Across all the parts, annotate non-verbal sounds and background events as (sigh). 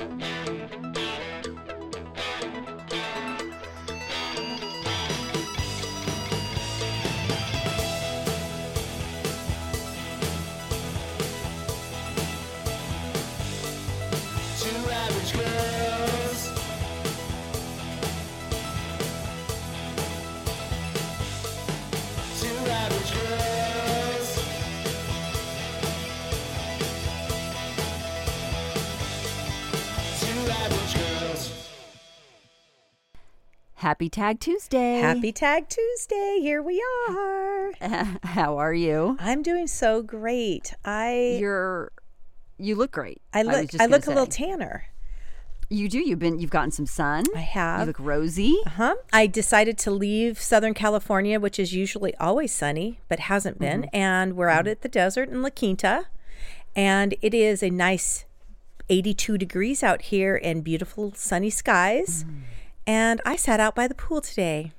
Two Happy Tag Tuesday. Happy Tag Tuesday. Here we are. (laughs) How are you? I'm doing so great. I You're you look great. I look I, gonna look a little tanner. You do. You've been you've gotten some sun. I have. You look rosy. Huh? I decided to leave Southern California, which is usually always sunny, but hasn't been. Mm-hmm. And we're out at the desert in La Quinta. And it is a nice 82 degrees out here and beautiful sunny skies. Mm. And I sat out by the pool today.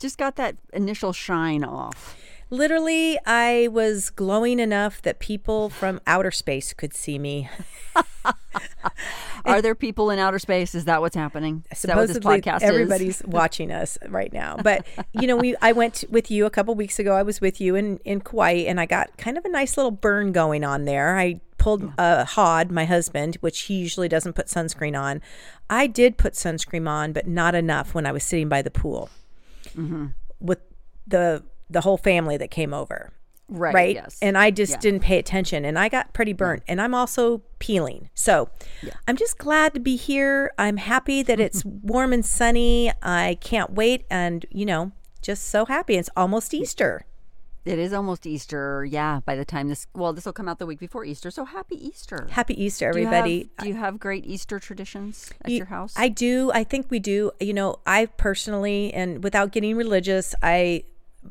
Just got that initial shine off. Literally, I was glowing enough that people from outer space could see me. (laughs) Are there people in outer space? Is that what's happening? Is that what this supposedly podcast is? everybody's (laughs) watching us right now but you know we i went with you a couple weeks ago i was with you in in kauai and i got kind of a nice little burn going on there i pulled uh, hod my husband which he usually doesn't put sunscreen on i did put sunscreen on but not enough when i was sitting by the pool Mm-hmm. with the the whole family that came over Right. right? Yes. And I just Yeah. didn't pay attention and I got pretty burnt and I'm also peeling. So I'm just glad to be here. I'm happy that it's (laughs) warm and sunny. I can't wait and, you know, just so happy. It's almost Easter. It is almost Easter. Yeah. By the time this well, this will come out the week before Easter. So happy Easter. Happy Easter, Do you have- everybody. Do you have, great Easter traditions at You- your house? I do. I think we do. You know, I personally, and without getting religious, I,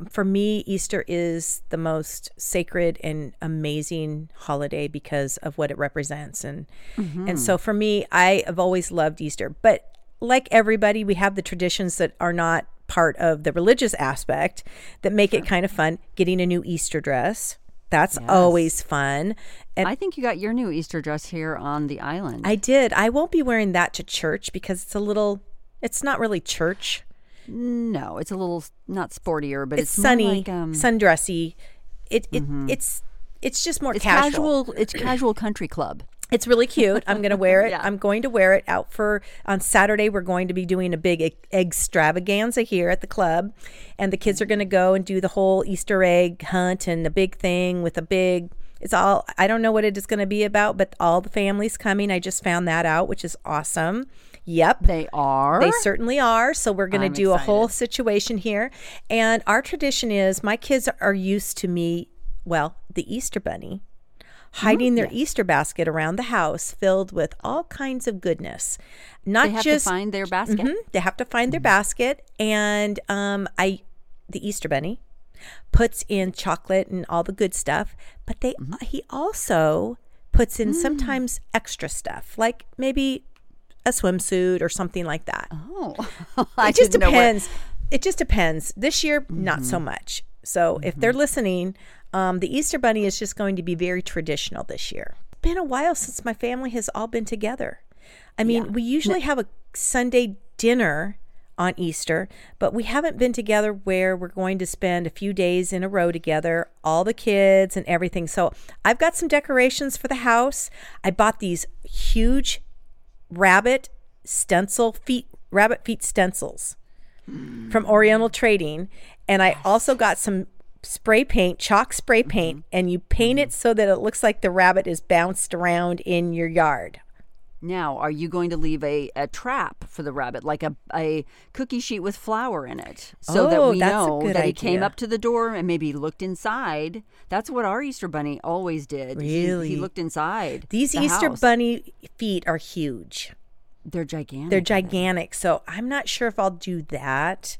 for me, Easter is the most sacred and amazing holiday because of what it represents, and mm-hmm. and so for me, I have always loved Easter. But like everybody, we have the traditions that are not part of the religious aspect that make it kind of fun. Getting a new Easter dress. That's always fun. And I think you got your new Easter dress here on the island. I did. I won't be wearing that to church because it's a little. It's not really church. no, it's a little not sportier, but It's, it's, more sunny, like, um, sundressy. It it it's it's just more it's casual. casual. It's casual country club. It's really cute. I'm going to wear it. (laughs) Yeah. I'm going to wear it out for on Saturday. We're going to be doing a big e- extravaganza here at the club, and the kids are going to go and do the whole Easter egg hunt and the big thing with a big. It's all. I don't know what it is going to be about, but all the families coming. I just found that out, which is awesome. Yep. They are. They certainly are. So we're going to do a whole situation here. And our tradition is my kids are used to me, well, the Easter bunny, hiding mm, their Easter basket around the house filled with all kinds of goodness. Not they have just to find their mm-hmm. basket. Mhm. they have to find their mm. basket and um I the Easter bunny puts in chocolate and all the good stuff, but they mm-hmm. he also puts in mm. sometimes extra stuff, like maybe a swimsuit or something like that. Oh, (laughs) I it just didn't know where- depends. It just depends. This year, not so much. So if they're mm-hmm. listening, um, the Easter Bunny is just going to be very traditional this year. It's Been a while since my family has all been together. I mean, we usually have a Sunday dinner on Easter, but we haven't been together where we're going to spend a few days in a row together, all the kids and everything. So I've got some decorations for the house. I bought these huge rabbit stencil feet, rabbit feet stencils from Oriental Trading. And I also got some spray paint, chalk spray mm-hmm. paint, and you paint it mm-hmm. so that it looks like the rabbit is bounced around in your yard. Now, are you going to leave a, a trap for the rabbit, like a, a cookie sheet with flour in it, so that Oh, we know good that he came up to the door and maybe looked inside? That's what our Easter bunny always did. He- He, looked inside. These the Easter house. bunny feet are huge. They're gigantic. They're gigantic. So I'm not sure if I'll do that.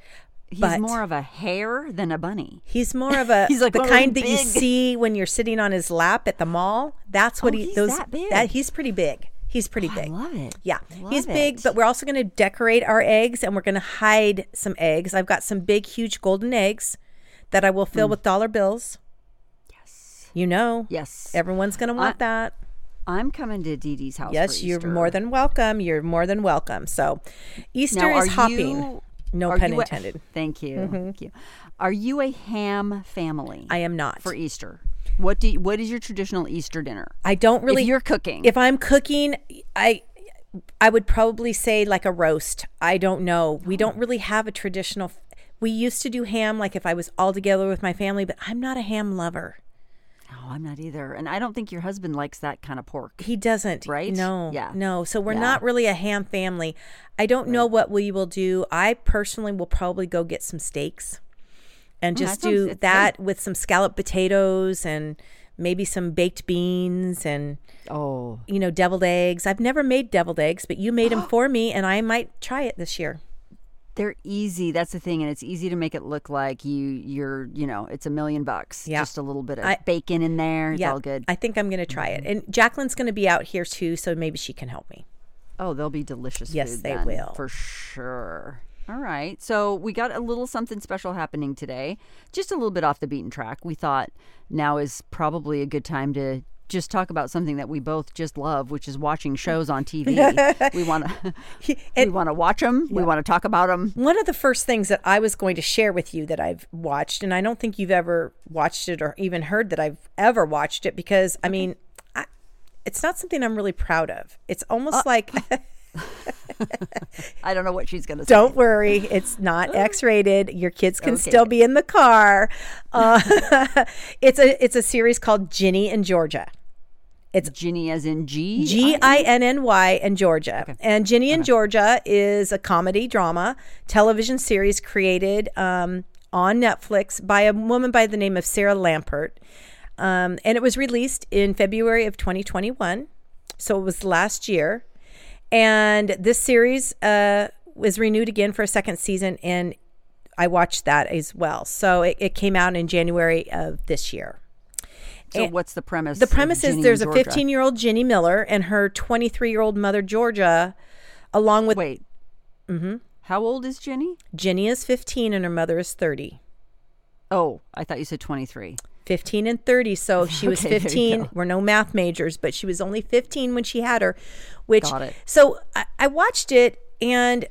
He's but- more of a hare than a bunny. He's more of a (laughs) He's like the kind that you see when you're sitting on his lap at the mall. That's what Oh, he he's those that big. he's pretty big. He's pretty I big. love it. Yeah, Love he's big, it. but we're also going to decorate our eggs and we're going to hide some eggs. I've got some big, huge golden eggs that I will fill mm. with dollar bills. Yes. You know, Yes. everyone's going to want that. I'm coming to Dee Dee's house. Yes, you're more than welcome. You're more than welcome. So, Easter Now, is hopping. you- no are pun you a- intended. Mm-hmm. thank you. Thank you. Are you a ham family I am not. for Easter? What do you, what is your traditional Easter dinner? I don't really. if you're cooking, if I'm cooking, I I would probably say like a roast. I don't know. We don't really have a traditional. We used to do ham like if I was all together with my family, but I'm not a ham lover. Oh, I'm not either, and I don't think your husband likes that kind of pork. He doesn't. Right? No. Yeah. No. So we're Yeah. not really a ham family. I don't know what we will do. I personally will probably go get some steaks and just Mm, that do that with some scalloped potatoes and maybe some baked beans and Oh, you know deviled eggs. I've never made deviled eggs, but you made them (gasps) for me and I might try it this year. They're easy. That's the thing, and it's easy to make it look like you you're you know it's a million bucks. Yeah. just a little bit of I- bacon in there. It's all good. Mm-hmm. I think I'm going to try it. And Jacqueline's going to be out here too, so maybe she can help me. Oh, they'll be delicious. Yes, food they then, will. for sure. All right, so we got a little something special happening today. Just a little bit off the beaten track. We thought now is probably a good time to just talk about something that we both just love, which is watching shows on TV. (laughs) we want to (laughs) we want to watch them. We want to talk about them. One of the first things that I was going to share with you that I've watched, and I don't think you've ever watched it or even heard that I've ever watched it because, I mean, I, it's not something I'm really proud of. It's almost uh, like, (laughs) (laughs) I don't know what she's going to say. don't worry, it's not (laughs) X-rated. Your kids can Okay. still be in the car. Uh, (laughs) it's a it's a series called Ginny and Georgia. It's Ginny as in G. G I N N Y and Georgia. And Ginny and Georgia is a comedy drama television series created um, on Netflix by a woman by the name of Sarah Lampert. Um, and it was released in February of 2021. So it was last year. And this series uh, was renewed again for a second season. And I watched that as well. So it, it came out in January of this year. So what's the premise? The premise is there's a 15 15 year old Ginny Miller and her 23 year old mother Georgia, along with Wait. Mm-hmm. How old is Ginny? Ginny is 15 and her mother is 30. Oh, I thought you said 23. 15 and 30. So (laughs) she was Okay, 15. We're no math majors, but she was only 15 when she had her, which, Got it. so I, I watched it and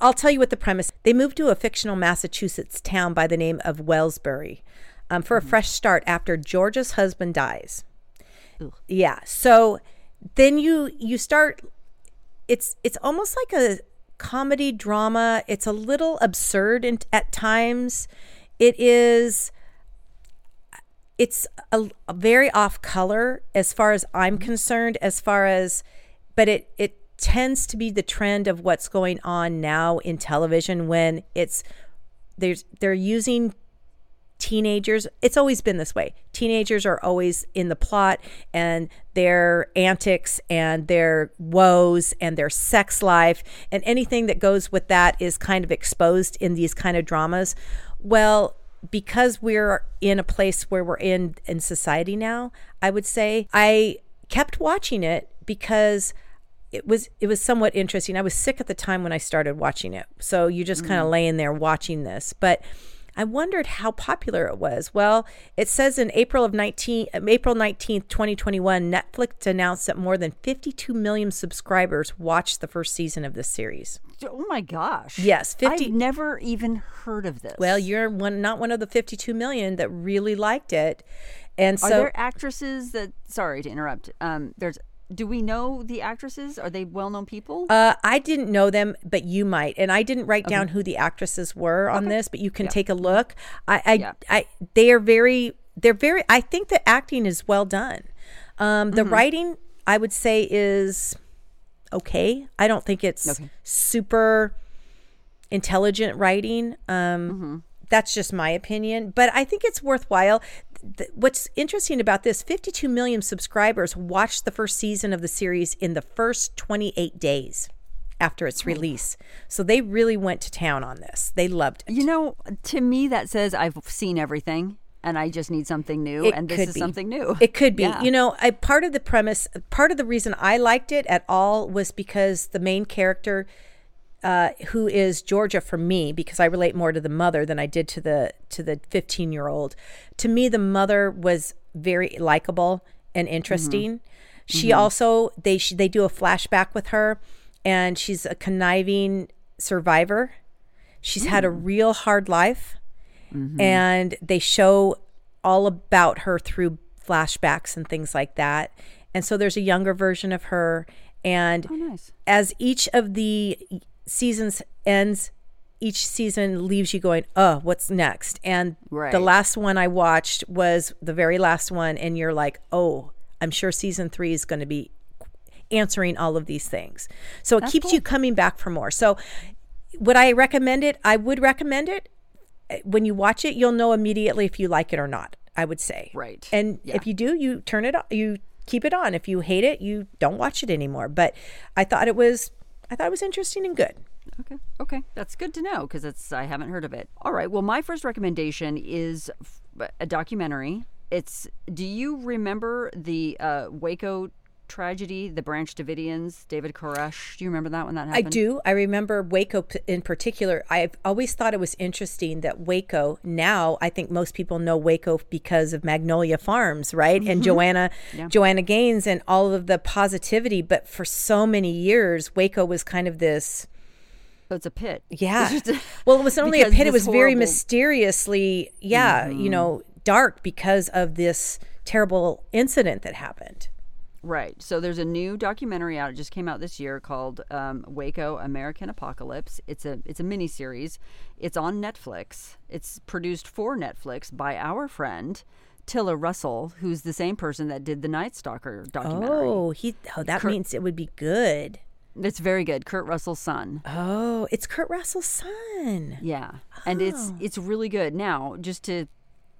I'll tell you what the premise. They moved to a fictional Massachusetts town by the name of Wellsbury um, for a Mm-hmm. fresh start after Georgia's husband dies. Yeah. So then you you start it's it's almost like a comedy drama. It's a little absurd in, at times. It is it's a, a very off color as far as I'm mm-hmm. concerned as far as but it it tends to be the trend of what's going on now in television when it's there's they're using teenagers. It's always been this way. Teenagers are always in the plot and their antics and their woes and their sex life and anything that goes with that is kind of exposed in these kind of dramas. Well because we're in a place where we're in in society now i would say i kept watching it because it was it was somewhat interesting. I was sick at the time when I started watching it. So you just kind of mm. laying there watching this. But I wondered how popular it was. Well, it says in April of 19 um, April 19th, 2021, Netflix announced that more than 52 million subscribers watched the first season of this series. Oh my gosh. Yes, 50 I've never even heard of this. Well, you're one not one of the 52 million that really liked it. And so are there actresses that? Sorry to interrupt. Um, there's. Do we know the actresses? Are they well-known people? Uh, I didn't know them, but you might. And I didn't write down who the actresses were on this, but you can take a look. I, I, Yeah. I, they are very, they're very. I think the acting is well done. Um, the writing, I would say, is okay. I don't think it's Okay. super intelligent writing. Um, That's just my opinion, but I think it's worthwhile. Th- What's interesting about this 52 million subscribers watched the first season of the series in the first 28 days after its oh, release. So they really went to town on this. They loved it. you know, to me that says I've seen everything and I just need something new, It and this is be. something new. It could be. Yeah. You know, I part of the premise, part of the reason I liked it at all was because the main character, uh, who is Georgia for me, because I relate more to the mother than I did to the to the fifteen year old. To me, the mother was very likable and interesting. Mm-hmm. She mm-hmm. also they sh- they do a flashback with her, and she's a conniving survivor. She's had a mm. real hard life, mm-hmm. and they show all about her through flashbacks and things like that. And so there's a younger version of her, and Oh, nice. as each of the seasons ends, each season leaves you going, "Oh, what's next?" And Right. the last one I watched was the very last one, and you're like, "Oh, I'm sure season three is going to be answering all of these things." So it keeps you coming back for more. So, would I recommend it? I would recommend it. Eh, when you watch it, you'll know immediately if you like it or not. I would say, Right. And Yeah. if you do, you turn it on. You keep it on. If you hate it, you don't watch it anymore. But I thought it was, I thought it was interesting and good. Okay. Okay. That's good to know because it's I haven't heard of it. All right. Well, my first recommendation is a documentary. It's Do you remember the uh, Waco tragedy, the Branch Davidians, David Koresh? Do you remember that when that happened? I do. I remember Waco p- in particular. I've always thought it was interesting that Waco, now I think most people know Waco because of Magnolia Farms, right? And mm-hmm. Joanna Joanna Gaines and all of the positivity, but for so many years Waco was kind of this So it's a pit. Yeah. (laughs) Well, it was only a pit, it was very mysteriously, yeah, you mm-hmm. know, dark because of this terrible incident that happened. Right. So there's a new documentary out. It just came out this year called um, Waco American Apocalypse. It's a it's a mini series. It's on Netflix. It's produced for Netflix by our friend Tiller Russell, who's the same person that did the Night Stalker documentary. Oh, he oh that means it would be good. It's very good. Kurt Russell's son. Oh, it's Kurt Russell's son. Yeah, and it's Oh. it's really good. Now, just to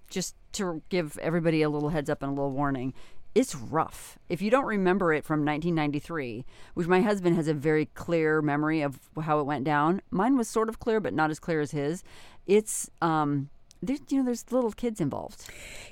just to give everybody a little heads up and a little warning, it's rough. If you don't remember it from 1993, which my husband has a very clear memory of how it went down. Mine was sort of clear, but not as clear as his. It's um. There's, you know, there's little kids involved,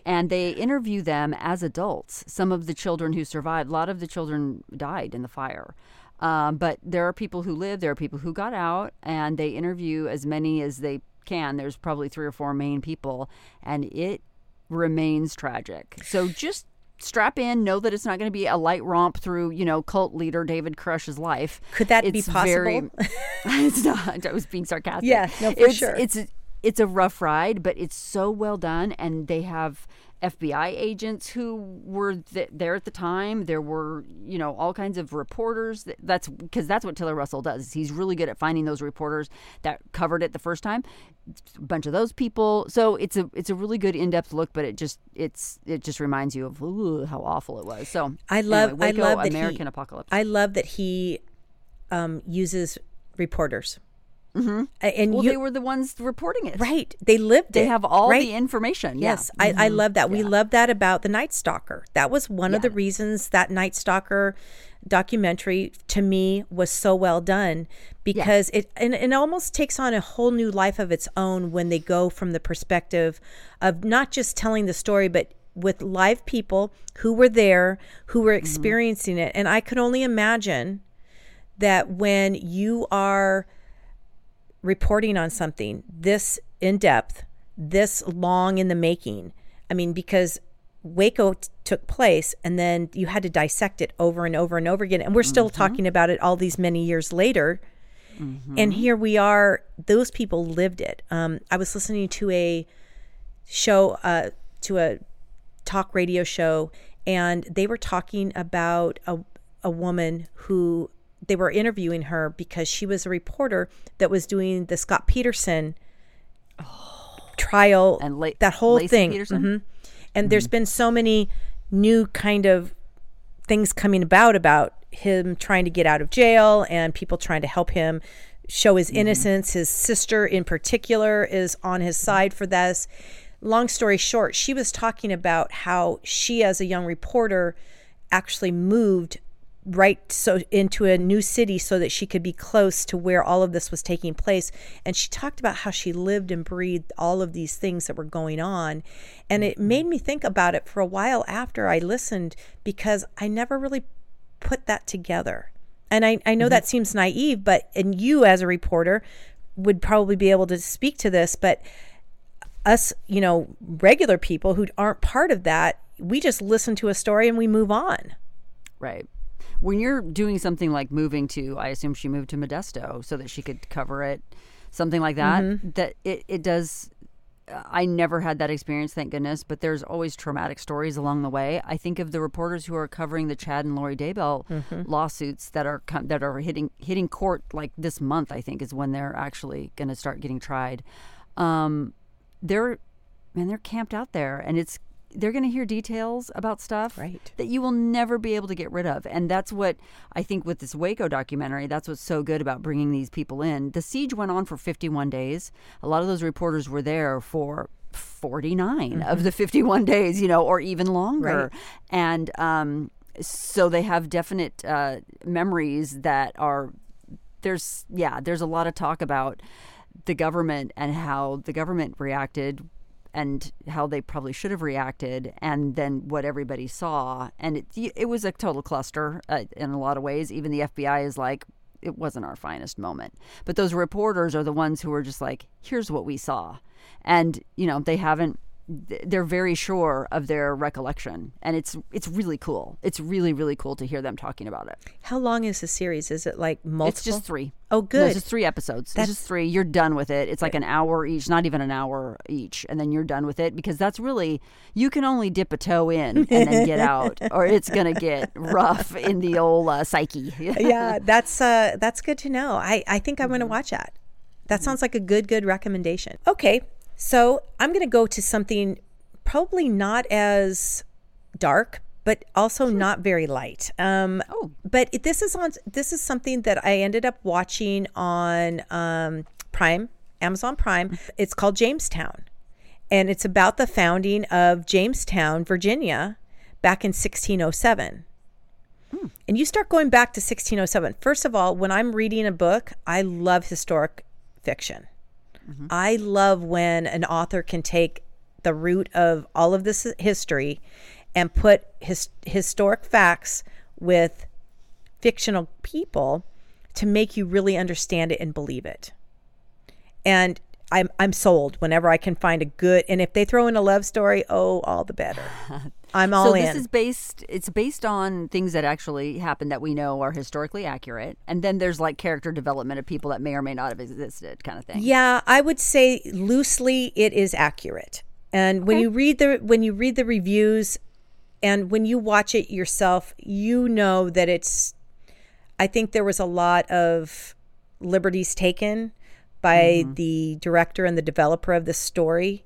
and they interview them as adults. Some of the children who survived, a lot of the children died in the fire. Um, but there are people who live, there are people who got out, and they interview as many as they can. There's probably three or four main people, and it remains tragic. So just strap in, know that it's not going to be a light romp through, you know, cult leader David Koresh's life. Could that be It's very- possible? (laughs) it's not. I was being sarcastic. Yeah, no, for it's, sure. It's it's a rough ride, but it's so well done, and they have FBI agents who were th- there at the time. There were, you know, all kinds of reporters. That- That's because that's what Tiller Russell does. He's really good at finding those reporters that covered it the first time. A bunch of those people. So it's a it's a really good in depth look, but it just it's it just reminds you of ooh, how awful it was. So I love anyway, I love that American he, Apocalypse. I love that he um, uses reporters. Mm-hmm. And well, you they were the ones reporting it. right, they lived it. They it. have all right? the information. Yes, yeah. Mm-hmm. I, I love that. We love that about the Night Stalker. That was one of the reasons that Night Stalker documentary to me was so well done because it and it almost takes on a whole new life of its own when they go from the perspective of not just telling the story but with live people who were there who Mm-hmm. were experiencing it and I could only imagine that when you are reporting on something this in depth, this long in the making. I mean, because Waco t- took place and then you had to dissect it over and over and over again. And we're still talking about it all these many years later. And here we are, those people lived it. Um, I was listening to a show, uh, to a talk radio show, and they were talking about a, a woman who they were interviewing her because she was a reporter that was doing the Scott Peterson trial And La- that whole Laci thing. Peterson? Mhm. And there's mm-hmm. been so many new kind of things coming about about him trying to get out of jail and people trying to help him show his mm-hmm. innocence. His sister, in particular, is on his mm-hmm. side for this. Long story short, she was talking about how she, as a young reporter, actually moved right so into a new city so that she could be close to where all of this was taking place. And she talked about how she lived and breathed all of these things that were going on. And it mm-hmm. made me think about it for a while after I listened because I never really put that together. And I, I know mm-hmm. that seems naive but and you as a reporter would probably be able to speak to this but us you know regular people who aren't part of that we just listen to a story and we move on. Right. When you're doing something like moving to, I assume she moved to Modesto so that she could cover it, something like that. Mm-hmm. That it it does. I never had that experience, thank goodness. But there's always traumatic stories along the way. I think of the reporters who are covering the Chad and Lori Daybell Mm-hmm. lawsuits that are that are hitting hitting court like this month. I think is when they're actually going to start getting tried. Um, they're man, they're camped out there, and it's they're going to hear details about stuff Right. that you will never be able to get rid of. And that's what I think with this Waco documentary, that's what's so good about bringing these people in. The siege went on for 51 days. A lot of those reporters were there for 49 of the 51 days, you know, or even longer. Right. And um, so they have definite uh, memories that are there's yeah there's a lot of talk about the government and how the government reacted and how they probably should have reacted and then what everybody saw. And it it was a total cluster uh, in a lot of ways. Even the FBI is like it wasn't our finest moment. But those reporters are the ones who are just like here's what we saw. And you know they haven't they're very sure of their recollection and it's it's really cool it's really really cool to hear them talking about it How long is the series? Is it like multiple? it's just three. Oh, No, good. it's just three episodes. That's- it's just three. You're done with it. It's like an hour each, not even an hour each, and then you're done with it because that's really you can only dip a toe in and then get (laughs) out, or it's gonna get rough in the old uh, psyche. (laughs) yeah, that's uh, that's good to know. I, I think I'm going to watch that. That sounds like a good good recommendation. Okay, so I'm going to go to something probably not as dark, but also not very light. Um, Oh. but it, this is on this is something that I ended up watching on um, Prime, Amazon Prime. It's called Jamestown, and it's about the founding of Jamestown, Virginia, back in 1607 and you start going back to 1607 first of all when i'm reading a book i love historic fiction Mm-hmm. i love when an author can take the root of all of this history and put his, historic facts with fictional people to make you really understand it and believe it and I'm, I'm sold whenever I can find a good and if they throw in a love story, oh, all the better. (laughs) I'm all so in. this is based. It's based on things that actually happened that we know are historically accurate, and then there's like character development of people that may or may not have existed, kind of thing. Yeah, I would say loosely it is accurate. And when you read the when you read the reviews and when you watch it yourself, you know that it's I think there was a lot of liberties taken by mm-hmm. the director and the developer of the story.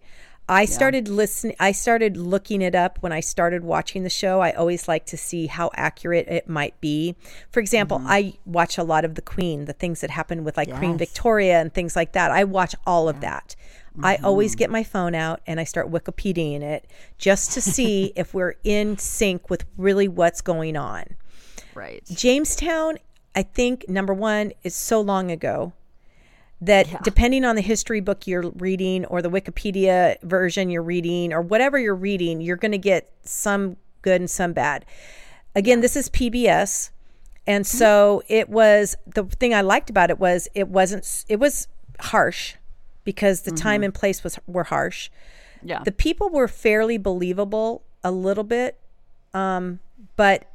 I started listening I started looking it up when I started watching the show. I always like to see how accurate it might be. For example, mm-hmm. I watch a lot of the Queen, the things that happened with like Queen Victoria and things like that. I watch all of that. I always mm-hmm. get my phone out and I start Wikipediaing it just to see (laughs) if we're in sync with really what's going on. Right. Jamestown, I think number one is so long ago that depending on the history book you're reading or the Wikipedia version you're reading or whatever you're reading, you're going to get some good and some bad. Again, this is PBS. And so it was the thing I liked about it was it wasn't it was harsh because the time and place was were harsh. Yeah. The people were fairly believable a little bit, um, but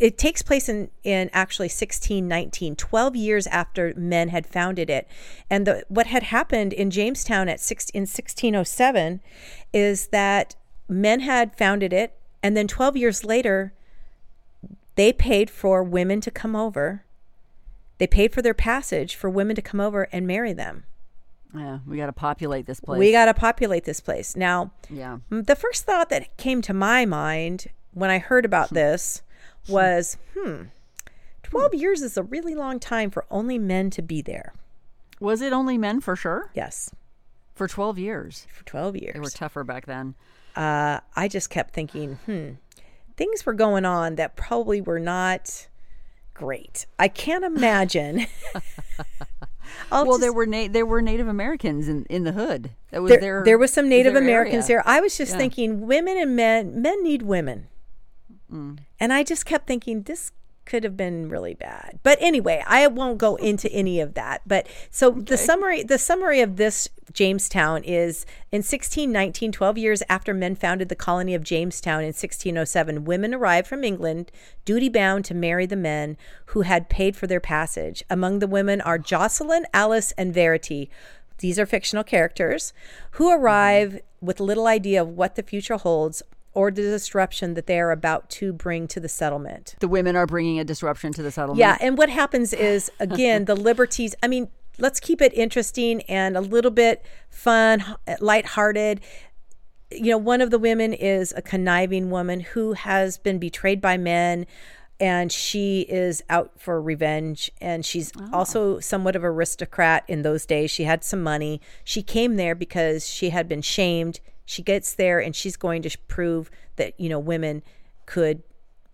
it takes place in, in actually 1619, 12 years after men had founded it. And the, what had happened in Jamestown at six, in 1607 is that men had founded it, and then 12 years later, they paid for women to come over. They paid for their passage for women to come over and marry them. yeah. We got to populate this place. We got to populate this place. Now, Yeah. The first thought that came to my mind when I heard about (laughs) this was, hmm, 12 years is a really long time for only men to be there. Was it only men for sure? Yes, For 12 years. for 12 years. They were tougher back then. Uh, I just kept thinking, hmm, things were going on that probably were not great. I can't imagine. (laughs) Well, just- there were na- there were Native Americans in, in the hood. That was there, their there was some Native Americans area. there. I was just Yeah. thinking, women and men, men need women. Mm. And I just kept thinking, this could have been really bad. But anyway, I won't go into any of that. But so the summary the summary of this Jamestown is in 1619, 12 years after men founded the colony of Jamestown in 1607, women arrived from England, duty bound to marry the men who had paid for their passage. Among the women are Jocelyn, Alice, and Verity. These are fictional characters who arrive with little idea of what the future holds or the disruption that they are about to bring to the settlement. The women are bringing a disruption to the settlement. Yeah, and what happens is again the liberties. I mean, let's keep it interesting and a little bit fun, lighthearted. You know, one of the women is a conniving woman who has been betrayed by men and she is out for revenge and she's oh. also somewhat of an aristocrat in those days. She had some money. She came there because she had been shamed. She gets there and she's going to prove that, you know, women could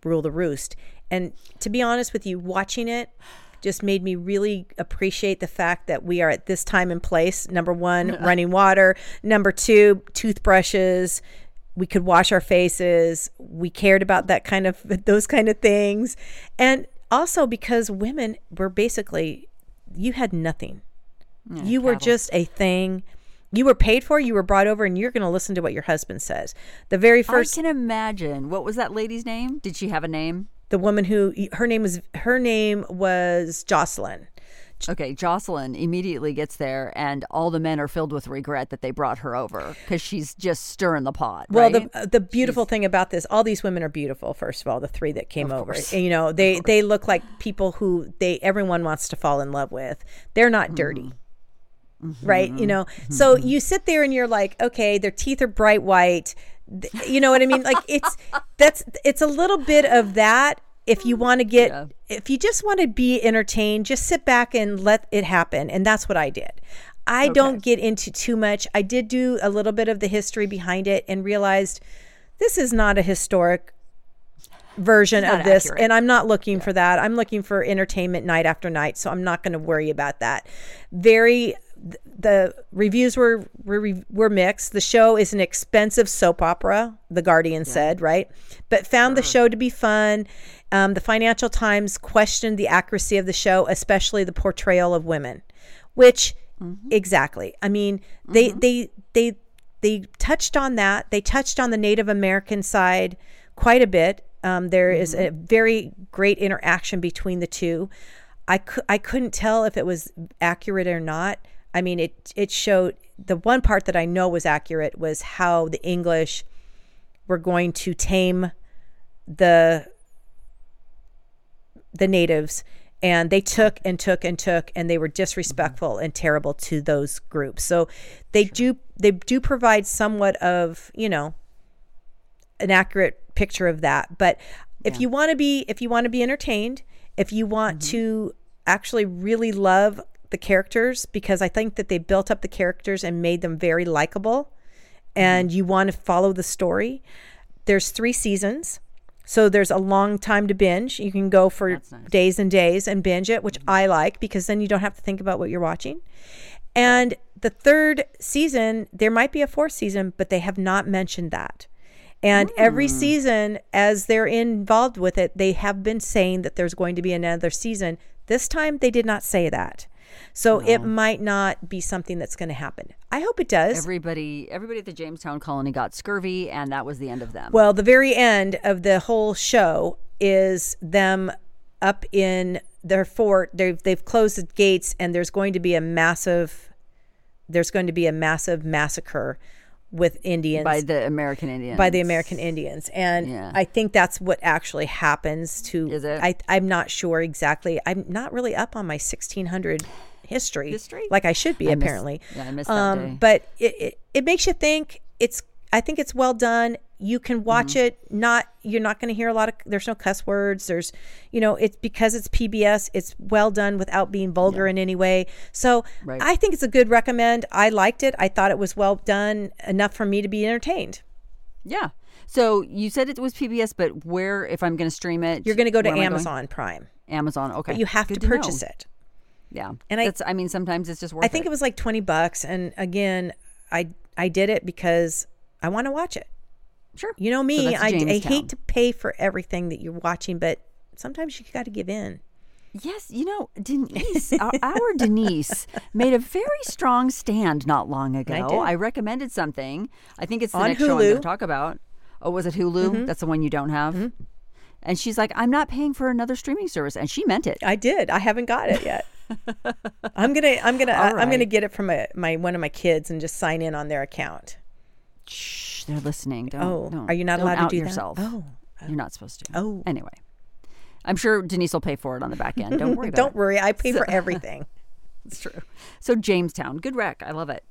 rule the roost. And to be honest with you, watching it just made me really appreciate the fact that we are at this time and place. Number one, (laughs) running water. Number two, toothbrushes. We could wash our faces. We cared about that kind of (laughs) those kind of things. And also because women were basically you had nothing. you were just a thing. You were paid for, you were brought over, and you're going to listen to what your husband says. The very first I can imagine. What was that lady's name? Did she have a name? the woman who her name was her name was Jocelyn. Okay, Jocelyn immediately gets there, and all the men are filled with regret that they brought her over because she's just stirring the pot. Well, right? the the beautiful thing about this, all these women are beautiful. First of all, the three that came over, and, you know, they they look like people who they everyone wants to fall in love with. They're not mm-hmm. dirty. Right, you mm-hmm. know. So mm-hmm. you sit there and you're like, okay, their teeth are bright white. You know what I mean? Like it's that's it's a little bit of that. If you want to get, Yeah. if you just want to be entertained, just sit back and let it happen. And that's what I did. I don't get into too much. I did do a little bit of the history behind it and realized this is not a historic version of this accurate. and I'm not looking for that. I'm looking for entertainment night after night, so I'm not going to worry about that. Very the reviews were, were were mixed. The show is an expensive soap opera, The Guardian said, right? But found the show to be fun. Um, the Financial Times questioned the accuracy of the show, especially the portrayal of women, which exactly. I mean, they they they they touched on that. They touched on the Native American side quite a bit. Um, there is a very great interaction between the two. I, cou- I couldn't tell if it was accurate or not. I mean, it it showed the one part that I know was accurate was how the English were going to tame the the natives. And they took and took and took and they were disrespectful and terrible to those groups. So they do they do provide somewhat of you know an accurate picture of that. But if you want to be if you want to be entertained if you want mm-hmm. to actually really love the characters because i think that they built up the characters and made them very likable and you want to follow the story there's three seasons so there's a long time to binge you can go for nice. days and days and binge it which i like because then you don't have to think about what you're watching and the third season, there might be a fourth season, but they have not mentioned that. And every hmm. season, as they're involved with it, they have been saying that there's going to be another season. This time, they did not say that. So it might not be something that's going to happen. I hope it does. everybody, everybody at the Jamestown colony got scurvy, and that was the end of them. Well, the very end of the whole show is them up in their fort. They've they've closed the gates, and there's going to be a massive. There's going to be a massive massacre with Indians by the American Indians. by the American Indians, and Yeah. I think that's what actually happens to. Is it? I I'm not sure exactly. I'm not really up on my 1600 history, History? like I should be I apparently. yeah, I missed that day. Um, but it, it it makes you think. It's I think it's well done. You can watch Mm-hmm. it. Not you're not going to hear a lot of. There's no cuss words. There's, you know, it's because it's PBS. It's well done without being vulgar in any way. So Right. I think it's a good recommend. I liked it. I thought it was well done enough for me to be entertained. Yeah. So you said it was PBS, but where, if I'm going to stream it, You're going to go to where am I going? Amazon Prime. Amazon. Okay. But you have Good to purchase it. Yeah. And I- I, I mean, sometimes it's just worth I think it was like 20 bucks and again, I I did it because I want to watch it. Sure. You know me, that's I, I hate to pay for everything that you're watching, but sometimes you got to give in. Yes, you know, Denise, our, our Denise made a very strong stand not long ago. did. recommended something. I think it's the On next show I'm going Hulu. to talk about. Oh, was it Hulu? Mm-hmm. That's the one you don't have. Mm-hmm. And she's like, I'm not paying for another streaming service, and she meant it. I did. I haven't got it yet. I'm gonna. I'm gonna. (laughs) All I'm gonna get it from my, my one of my kids and just sign in on their account. Shh, they're listening. Don't, Oh, don't- are you not allowed to do that? yourself. Oh, You're not supposed to. Oh. Anyway, I'm sure Denise will pay for it on the back end. Don't worry (laughs) about Don't it. worry. I pay for (laughs) everything. It's true. So Jamestown, good rec. I love it.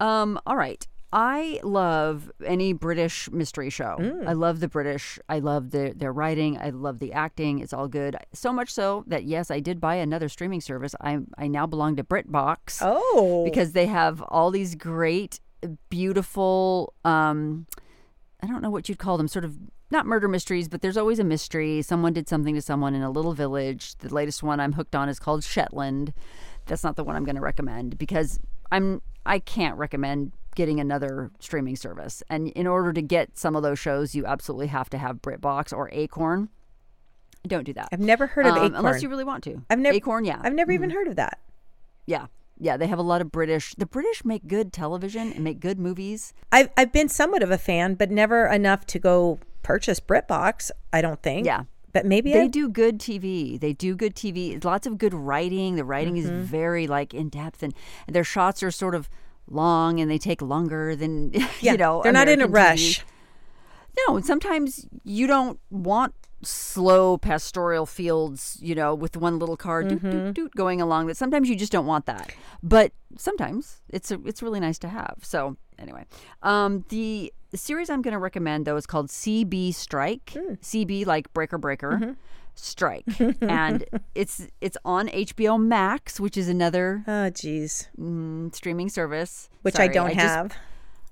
Um, all right. I love any British mystery show. Mm. I love the British. I love the, their writing. I love the acting. It's all good. So much so that yes, I did buy another streaming service. I I now belong to BritBox Oh, because they have all these great, beautiful. Um, I don't know what you'd call them. Sort of not murder mysteries, but there's always a mystery. Someone did something to someone in a little village. The latest one I'm hooked on is called Shetland. That's not the one I'm going to recommend because I'm I can't recommend getting another streaming service. And in order to get some of those shows, you absolutely have to have BritBox or Acorn. Don't do that. I've never heard of Um, Acorn. unless you really want to. I've never Acorn, yeah. I've never even heard of that. Yeah. Yeah, they have a lot of British. The British make good television and make good movies. I've I've been somewhat of a fan, but never enough to go purchase BritBox. I don't think. Yeah. but maybe They I, do good TV. They do good TV. Lots of good writing. The writing is mm-hmm. very like in depth, and, their shots are sort of long, and they take longer than (laughs) Yeah, you know. they're not in a American TV. rush. No, and sometimes you don't want slow pastoral fields, you know, with one little car doot, Mm-hmm. doot, doot, going along. That sometimes you just don't want that. But sometimes it's a, it's really nice to have. So anyway, um, the series I'm going to recommend though is called CB Strike. Hmm. CB like breaker breaker. Mm-hmm. Strike, (laughs) and it's it's on HBO Max, which is another Oh, geez, mm, streaming service. which I don't just- have.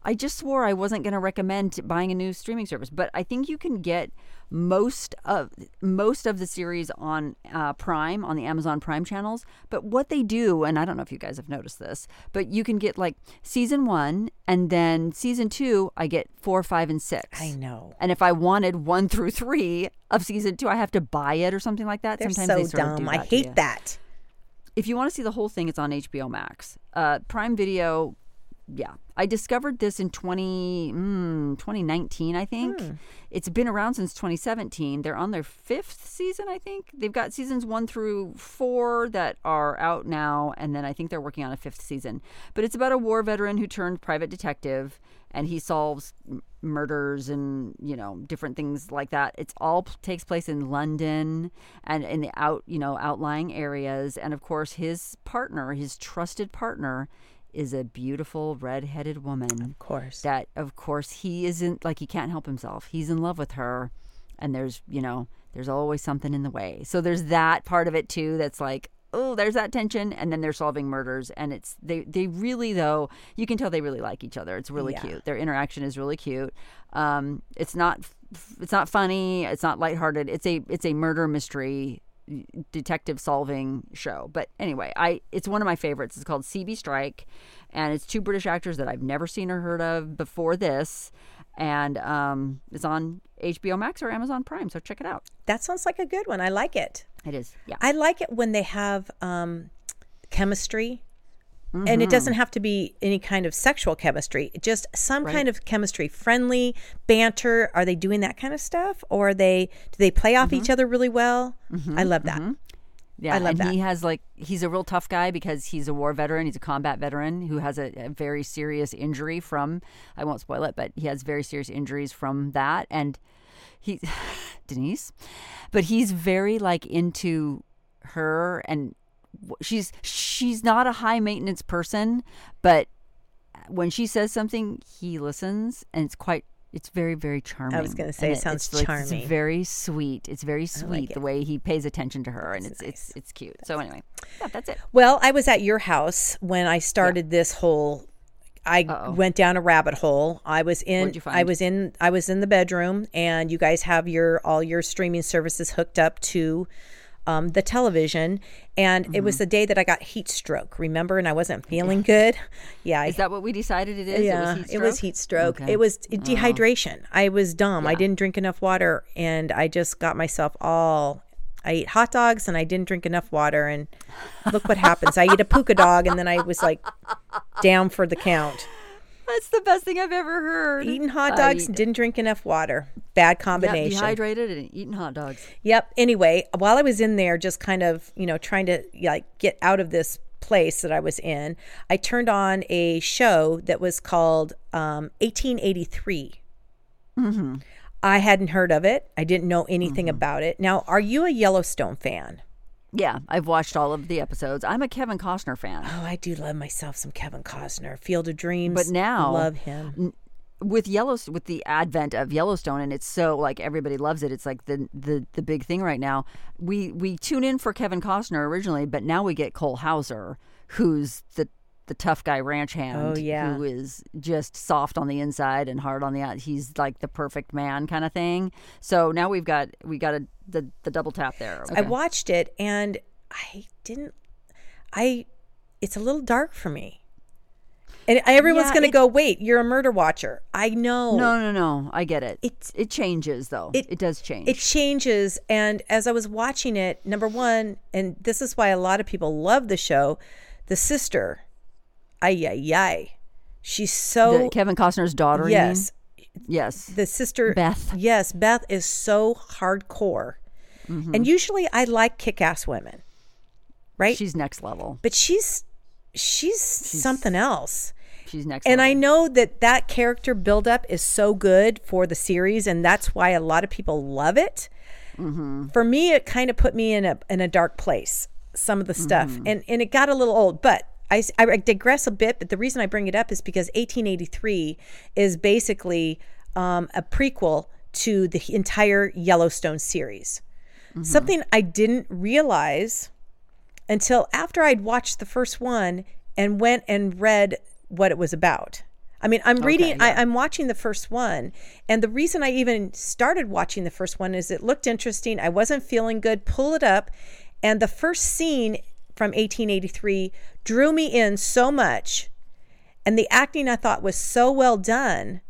I just swore I wasn't going to recommend buying a new streaming service, but I think you can get most of most of the series on uh, Prime on the Amazon Prime channels. But what they do, and I don't know if you guys have noticed this, but you can get like season one, and then season two. I get four, five, and six. I know. And if I wanted one through three of season two, I have to buy it or something like that. They're Sometimes so they dumb. I that to you hate that. if you want to see the whole thing, it's on HBO Max. Uh, Prime Video, yeah. I discovered this in 20, mm, 2019, I think. It's been around since 2017. They're on their fifth season, I think. They've got seasons one through four that are out now, and then I think they're working on a fifth season. But it's about a war veteran who turned private detective, and he solves murders and you know different things like that. It's all p- takes place in London and in the out you know outlying areas, and of course his partner, his trusted partner, is a beautiful red-headed woman Of course. that of course he isn't like he can't help himself. He's in love with her and there's you know there's always something in the way. So there's that part of it too that's like oh there's that tension and then they're solving murders and it's they they really though you can tell they really like each other. It's really Yeah. cute. Their interaction is really cute. Um it's not it's not funny. It's not lighthearted. It's a it's a murder mystery detective solving show. But anyway, I it's one of my favorites. It's called CB Strike, and it's two British actors that I've never seen or heard of before this, and um, it's on HBO Max or Amazon Prime. So check it out. That sounds like a good one. I like it. It is, yeah. I like it when they have um, chemistry. And Mm-hmm. it doesn't have to be any kind of sexual chemistry, just some kind of chemistry, friendly banter. Are they doing that kind of stuff? Or are they do they play off Mm-hmm. each other really well? I love that. Yeah, I love and that. he has like he's a real tough guy because he's a war veteran. He's a combat veteran who has a, a very serious injury from. I won't spoil it, but he has very serious injuries from that, and he, (laughs) Denise, but he's very like into her, and she's she's not a high maintenance person, but when she says something, he listens, and it's quite. It's very, very charming. I was gonna say, And it sounds it's like- charming. It's very sweet. It's very sweet it. the way he pays attention to her, and it's it's it's cute. So anyway, yeah, that's it. Well, I was at your house when I started this whole I Uh-oh. went down a rabbit hole. I was in I was in I was in the bedroom and you guys have your all your streaming services hooked up to um, the television and it Mm-hmm. was the day that I got heat stroke, remember? And I wasn't feeling good. (laughs) Yeah, Is that what we decided it is? yeah, it was heat stroke. heat stroke. Okay. It was dehydration. I was dumb. I didn't drink enough water, and I just got myself all. I ate hot dogs and I didn't drink enough water. And look what happens. I eat a puka dog and then I was like down for the count. That's the best thing I've ever heard. Eating hot dogs, didn't drink enough water. Bad combination. dehydrated and eating hot dogs. Yep. Anyway, while I was in there, just kind of, you know, trying to like get out of this place that I was in, I turned on a show that was called um, 1883. I hadn't heard of it. I didn't know anything about it. Now, are you a Yellowstone fan? Yeah, I've watched all of the episodes. I'm a Kevin Costner fan. Oh, I do love myself some Kevin Costner. Field of Dreams. But now- love him. with Yellowstone, with the advent of Yellowstone, and it's so like everybody loves it. It's like the the the big thing right now. We we tune in for Kevin Costner originally, but now we get Cole Hauser, who's the the tough guy ranch hand. Oh, yeah. who is just soft on the inside and hard on the out. He's like the perfect man kind of thing. So now we've got we got a the the double tap there. I watched it and I didn't. I. It's a little dark for me. And everyone's Yeah, going to go, wait, you're a murder watcher. I know. no, no, no. I get it. It's- it changes though. It, it- does change. It changes. And as I was watching it, number one, and this is why a lot of people love the show, the sister, ay, ay, ay. She's so. The- Kevin Costner's daughter. yes. Yes. The sister. Beth. Yes. Beth is so hardcore. Mm-hmm. And usually I like kick ass women, right? She's next level. but she's, she's something else. She's next And level. I know that that character buildup is so good for the series, and that's why a lot of people love it. For me, it kind of put me in a in a dark place. Some of the stuff, and and it got a little old. But I, I digress a bit. But the reason I bring it up is because 1883 is basically um, a prequel to the entire Yellowstone series. Something I didn't realize until after I'd watched the first one and went and read what it was about. I mean, I'm reading, I, I'm watching the first one. And the reason I even started watching the first one is it looked interesting. I wasn't feeling good. Pull it up. And the first scene from 1883 drew me in so much. And the acting I thought was so well done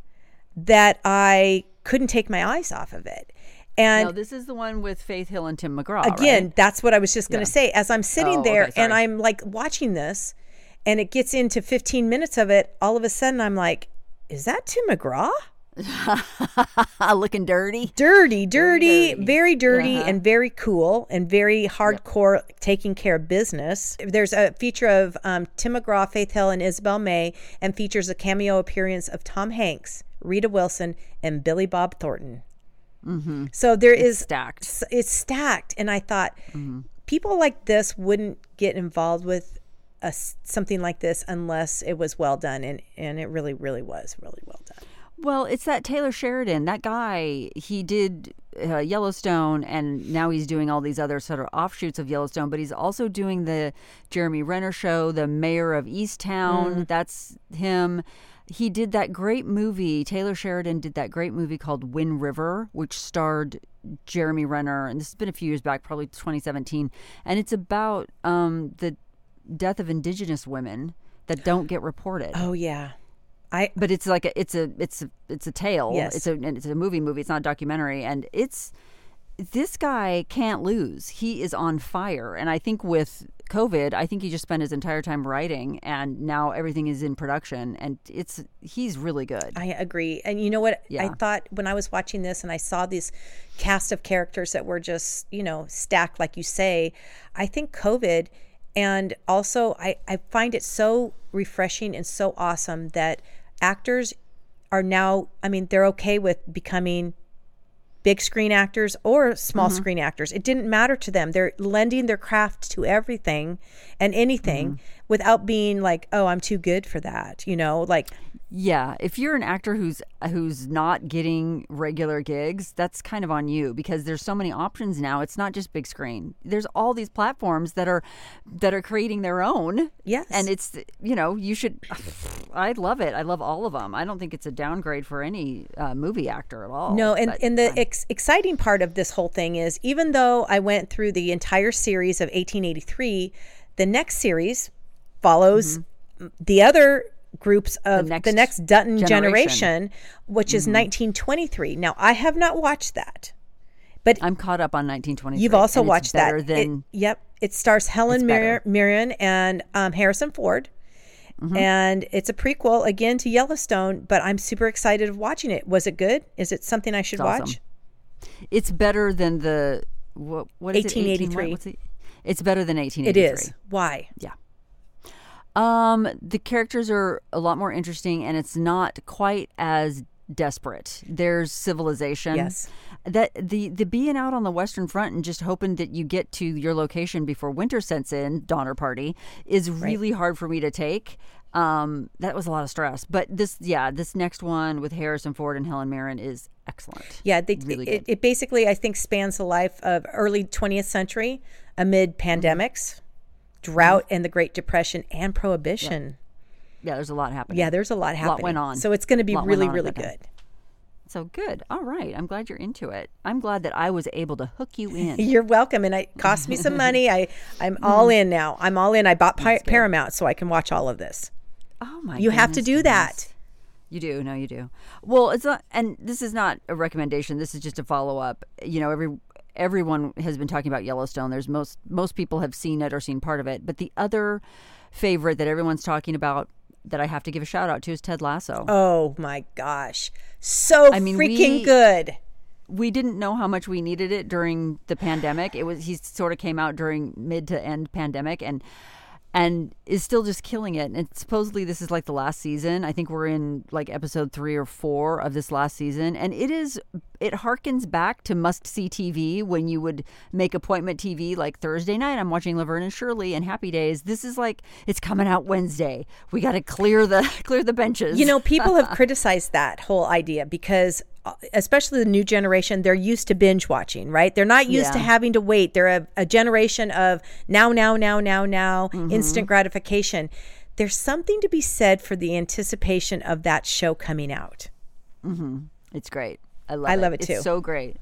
that I couldn't take my eyes off of it. And No, this is the one with Faith Hill and Tim McGraw. again right? that's what i was just going to say as i'm sitting Oh, there okay, and i'm like watching this and it gets into 15 minutes of it all of a sudden i'm like is that tim mcgraw (laughs) looking dirty. dirty dirty dirty. very dirty Uh-huh. and very cool and very hardcore taking care of business there's a feature of um, tim mcgraw faith hill and isabel may and features a cameo appearance of tom hanks rita wilson and billy bob thornton so there is stacked. it's stacked and i thought people like this wouldn't get involved with a something like this unless it was well done and and it really really was really well done Well, it's that Taylor Sheridan. That guy, he did uh, Yellowstone, and now he's doing all these other sort of offshoots of Yellowstone. But he's also doing the Jeremy Renner show, the Mayor of Easttown. That's him. He did that great movie. Taylor Sheridan did that great movie called Wind River, which starred Jeremy Renner, and this has been a few years back, probably 2017. And it's about um, the death of Indigenous women that don't get reported oh yeah i but it's like a, it's a it's a it's a tale. Yes. It's a and it's a movie movie. It's not a documentary, and it's this guy can't lose. He is on fire, and I think with COVID, I think he just spent his entire time writing, and now everything is in production, and it's he's really good. I agree. And you know what? I thought when I was watching this and I saw this cast of characters that were just, you know, stacked, like you say, I think COVID and also I, I find it so refreshing and so awesome that actors are now, I mean, they're okay with becoming big screen actors or small mm-hmm. screen actors. It didn't matter to them. They're lending their craft to everything and anything mm-hmm. Without being like, oh, I'm too good for that. You know, like, Yeah, if you're an actor who's who's not getting regular gigs, that's kind of on you because there's so many options now. It's not just big screen. There's all these platforms that are that are creating their own. Yes. And it's you know, you should I love it. I love all of them. I don't think it's a downgrade for any uh, movie actor at all. No, and, But- and the ex- exciting part of this whole thing is even though I went through the entire series of 1883, the next series follows the other groups of the next, Mm-hmm. next Dutton generation, generation. Mm-hmm. which is 1923. Now, I have not watched that But I'm caught up on 1923. You've also watched that. Than It- yep. It stars Helen Mir- Mirren and um, Harrison Ford. Mm-hmm. And it's a prequel again to Yellowstone, but I'm super excited of watching it. Was it good? Is it something I should It's awesome. watch? it's better than the what? What is it? 18 what? 1883. It? It's better than 1883. It is. Why? Um, the characters are a lot more interesting, and it's not quite as desperate. There's civilization. Yes. That the the being out on the Western Front and just hoping that you get to your location before winter sets in, Donner Party, is really hard for me to take. Um, that was a lot of stress. But this, yeah, this next one with Harrison Ford and Helen Mirren is excellent. Yeah, they, Really it, it basically, I think, spans the life of early 20th century amid Mm-hmm. Drought, and the Great Depression and Prohibition. Yeah, there's a lot happening. Yeah, there's a lot happening. lot went on. So it's going to be really, really that time. good. So good. All right. I'm glad you're into it. I'm glad that I was able to hook you (laughs) in. You're welcome, and it cost me some money. I I'm all in now. I'm all in. I bought Pi- Paramount so I can watch all of this. Oh my! You have to do goodness. that. You do. No, you do. Well, it's not, and this is not a recommendation. This is just a follow up. You know, every everyone has been talking about Yellowstone. There's most most people have seen it or seen part of it. But the other favorite that everyone's talking about that I have to give a shout out to is Ted Lasso. Oh my gosh, so I mean, freaking we- good. we didn't know how much we needed it during the pandemic. It was he sort of came out during mid to end pandemic and and is still just killing it. And supposedly this is like the last season. I think we're in like episode 3 or 4 of this last season and it is it harkens back to must see TV when you would make appointment TV like Thursday night I'm watching Laverne and Shirley and Happy Days. This is like it's coming out Wednesday. We got to clear the (laughs) clear the benches. You know, people have (laughs) criticized that whole idea because, especially the new generation, they're used to binge watching, right? They're not used to having to wait. They're a, a generation of now, now, now, now, now, Mm-hmm. instant gratification. There's something to be said for the anticipation of that show coming out. It's great. I love I it. love it it's too. so great.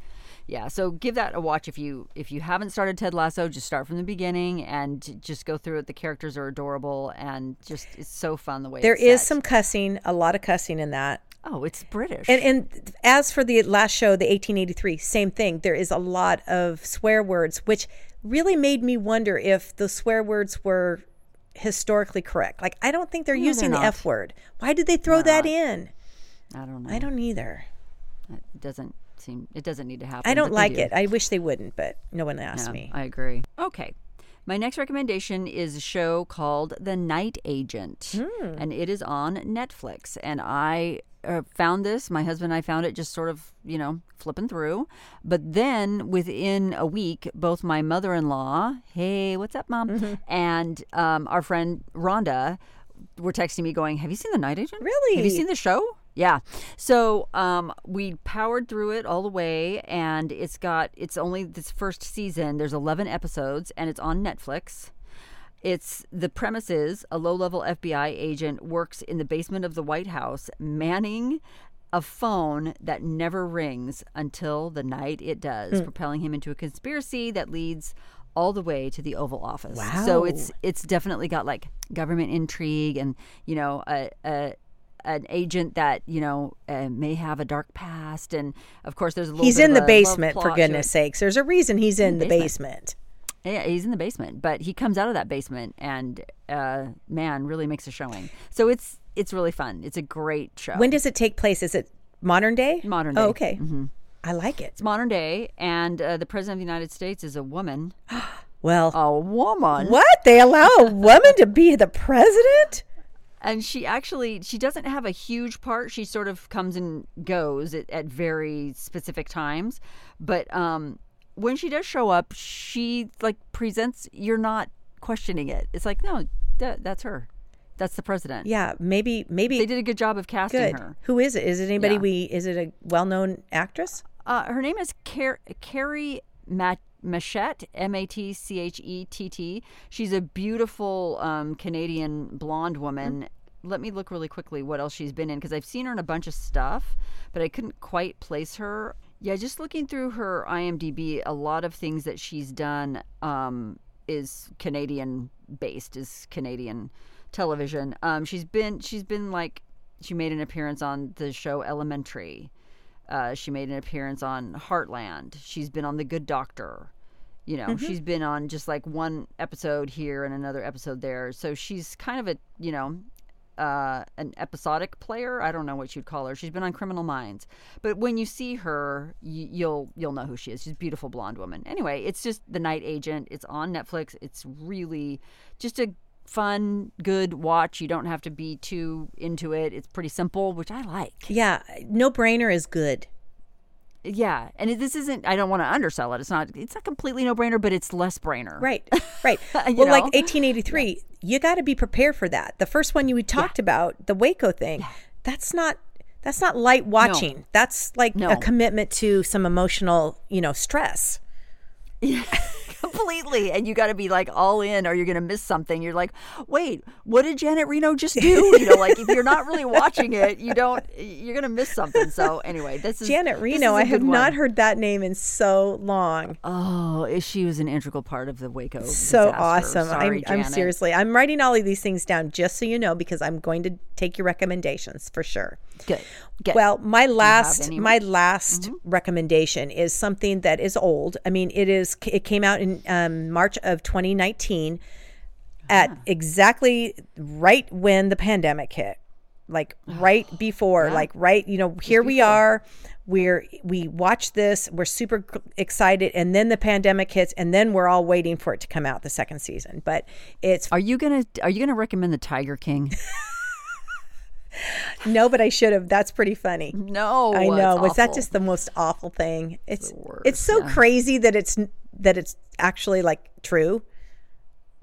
Yeah, so give that a watch if you if you haven't started Ted Lasso, just start from the beginning and just go through it. The characters are adorable and just it's so fun the way There it's is set. some cussing, a lot of cussing in that. Oh, it's British. And, and as for the last show, the 1883, same thing. There is a lot of swear words, which really made me wonder if the swear words were historically correct. Like, I don't think they're using they're the. F word. Why did they throw that in? I don't know. I don't either. It doesn't seem it doesn't need to happen. I don't like do. it. I wish they wouldn't, but no one asked Yeah, me. I agree. Okay. My next recommendation is a show called The Night Agent, Hmm. and it is on Netflix. And I uh, found this. My husband and I found it just sort of, you know, flipping through. But then within a week, both my mother-in-law, hey, what's up, mom, Mm-hmm. and um, our friend Rhonda were texting me, going, "Have you seen The Night Agent? Really? Have you seen the show?" Yeah. So um, we powered through it all the way, and it's got it's only this first season. There's 11 episodes, and it's on Netflix. It's the premise is a low-level FBI agent works in the basement of the White House, manning a phone that never rings until the night it does, propelling him into a conspiracy that leads all the way to the Oval Office. Wow. So it's it's definitely got like government intrigue and you know a. a an agent that you know uh, may have a dark past, and of course there's a little. He's in the basement, for goodness sakes. There's a reason he's in the basement. Yeah, he's in the basement, but he comes out of that basement and uh, man really makes a showing. So it's it's really fun. It's a great show. When does it take place? Is it modern day? Modern Oh, day. Mm-hmm. okay. I like it. it's modern day, and uh, the president of the United States is a woman. (gasps) Well, A woman. what? They allow a woman to be the president? and she actually she doesn't have a huge part she sort of comes and goes at, at very specific times but um when she does show up she like presents you're not questioning it it's like no that, that's her that's the president Yeah, maybe maybe they did a good job of casting good. her Who is it? Is it anybody Yeah. we is it a well-known actress? uh, her name is Car- Kari Mat- Matchett, M A T C H E T T. She's a beautiful um, Canadian blonde woman. Let me look really quickly what else she's been in because I've seen her in a bunch of stuff, but I couldn't quite place her. Yeah, just looking through her IMDb, a lot of things that she's done um, is Canadian based, is Canadian television. Um, she's been she's been like she made an appearance on the show Elementary. Uh, she made an appearance on Heartland. She's been on The Good Doctor. You know, Mm-hmm. she's been on just like one episode here and another episode there. So she's kind of a, you know, uh, an episodic player. I don't know what you'd call her. She's been on Criminal Minds, but when you see her, you, you'll you'll know who she is. She's a beautiful blonde woman. Anyway, it's just The Night Agent. It's on Netflix. It's really just a fun, good watch. You don't have to be too into it. It's pretty simple, which I like. Yeah, no brainer is good. Yeah, and it, this isn't. I don't want to undersell it. It's not. It's not completely no brainer, but it's less brainer. Right, (laughs) right. Well, like know? 1883, you got to be prepared for that. The first one you talked about, the Waco thing, that's not that's not light watching. That's like No. a commitment to some emotional, you know, stress. (laughs) completely and you got to be like all in or you're going to miss something you're like wait what did janet reno just do you know like if you're not really watching it you don't you're going to miss something so anyway this is Janet Reno, is I have good not heard that name in so long. oh she was an integral part of the waco so disaster. awesome. Sorry, I'm, I'm seriously, I'm writing all of these things down just so you know because I'm going to take your recommendations for sure. Good. Good. Well, my last my last recommendation is something that is old. I mean, it is it came out in um, March of 2019 at exactly right when the pandemic hit. Like right before, like right, you know, here we are. We're we watch this, we're super excited. And then the pandemic hits and then we're all waiting for it to come out the second season. But it's are you gonna are you gonna recommend the tiger king (laughs) no, but I should have. That's pretty funny. no I know. Was that just the most awful thing? It's worst, it's so yeah. crazy that it's that it's actually like true.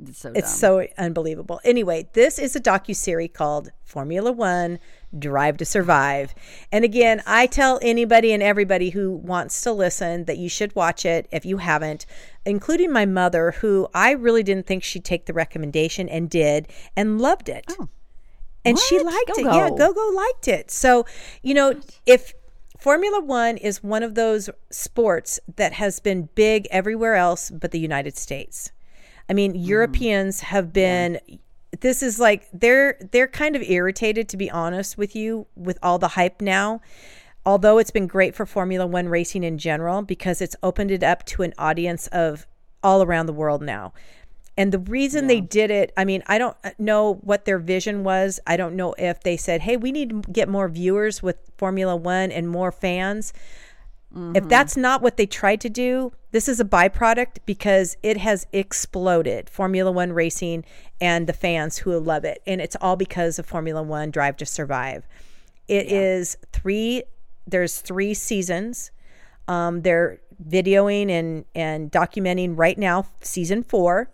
it's so It's so unbelievable. Anyway, this is a docu series called Formula One: Drive to Survive. And again, I tell anybody and everybody who wants to listen that you should watch it if you haven't, including my mother, who I really didn't think she'd take the recommendation and did and loved it. Oh. And she. What? liked it. Go-Go. Yeah, Go-Go liked it. So, you know, if Formula One is one of those sports that has been big everywhere else but the United States. I mean, Mm-hmm. Europeans have been this is like they're they're kind of irritated to be honest with you with all the hype now. Although it's been great for Formula 1 racing in general because it's opened it up to an audience of all around the world now. And the reason they did it, I mean, I don't uh, know what their vision was. I don't know if they said, hey, we need to get more viewers with Formula One and more fans. If that's not what they tried to do, this is a byproduct because it has exploded Formula One racing and the fans who love it. And it's all because of Formula One Drive to Survive. It is three, there's three seasons. Um, they're videoing and, and documenting right now, season four.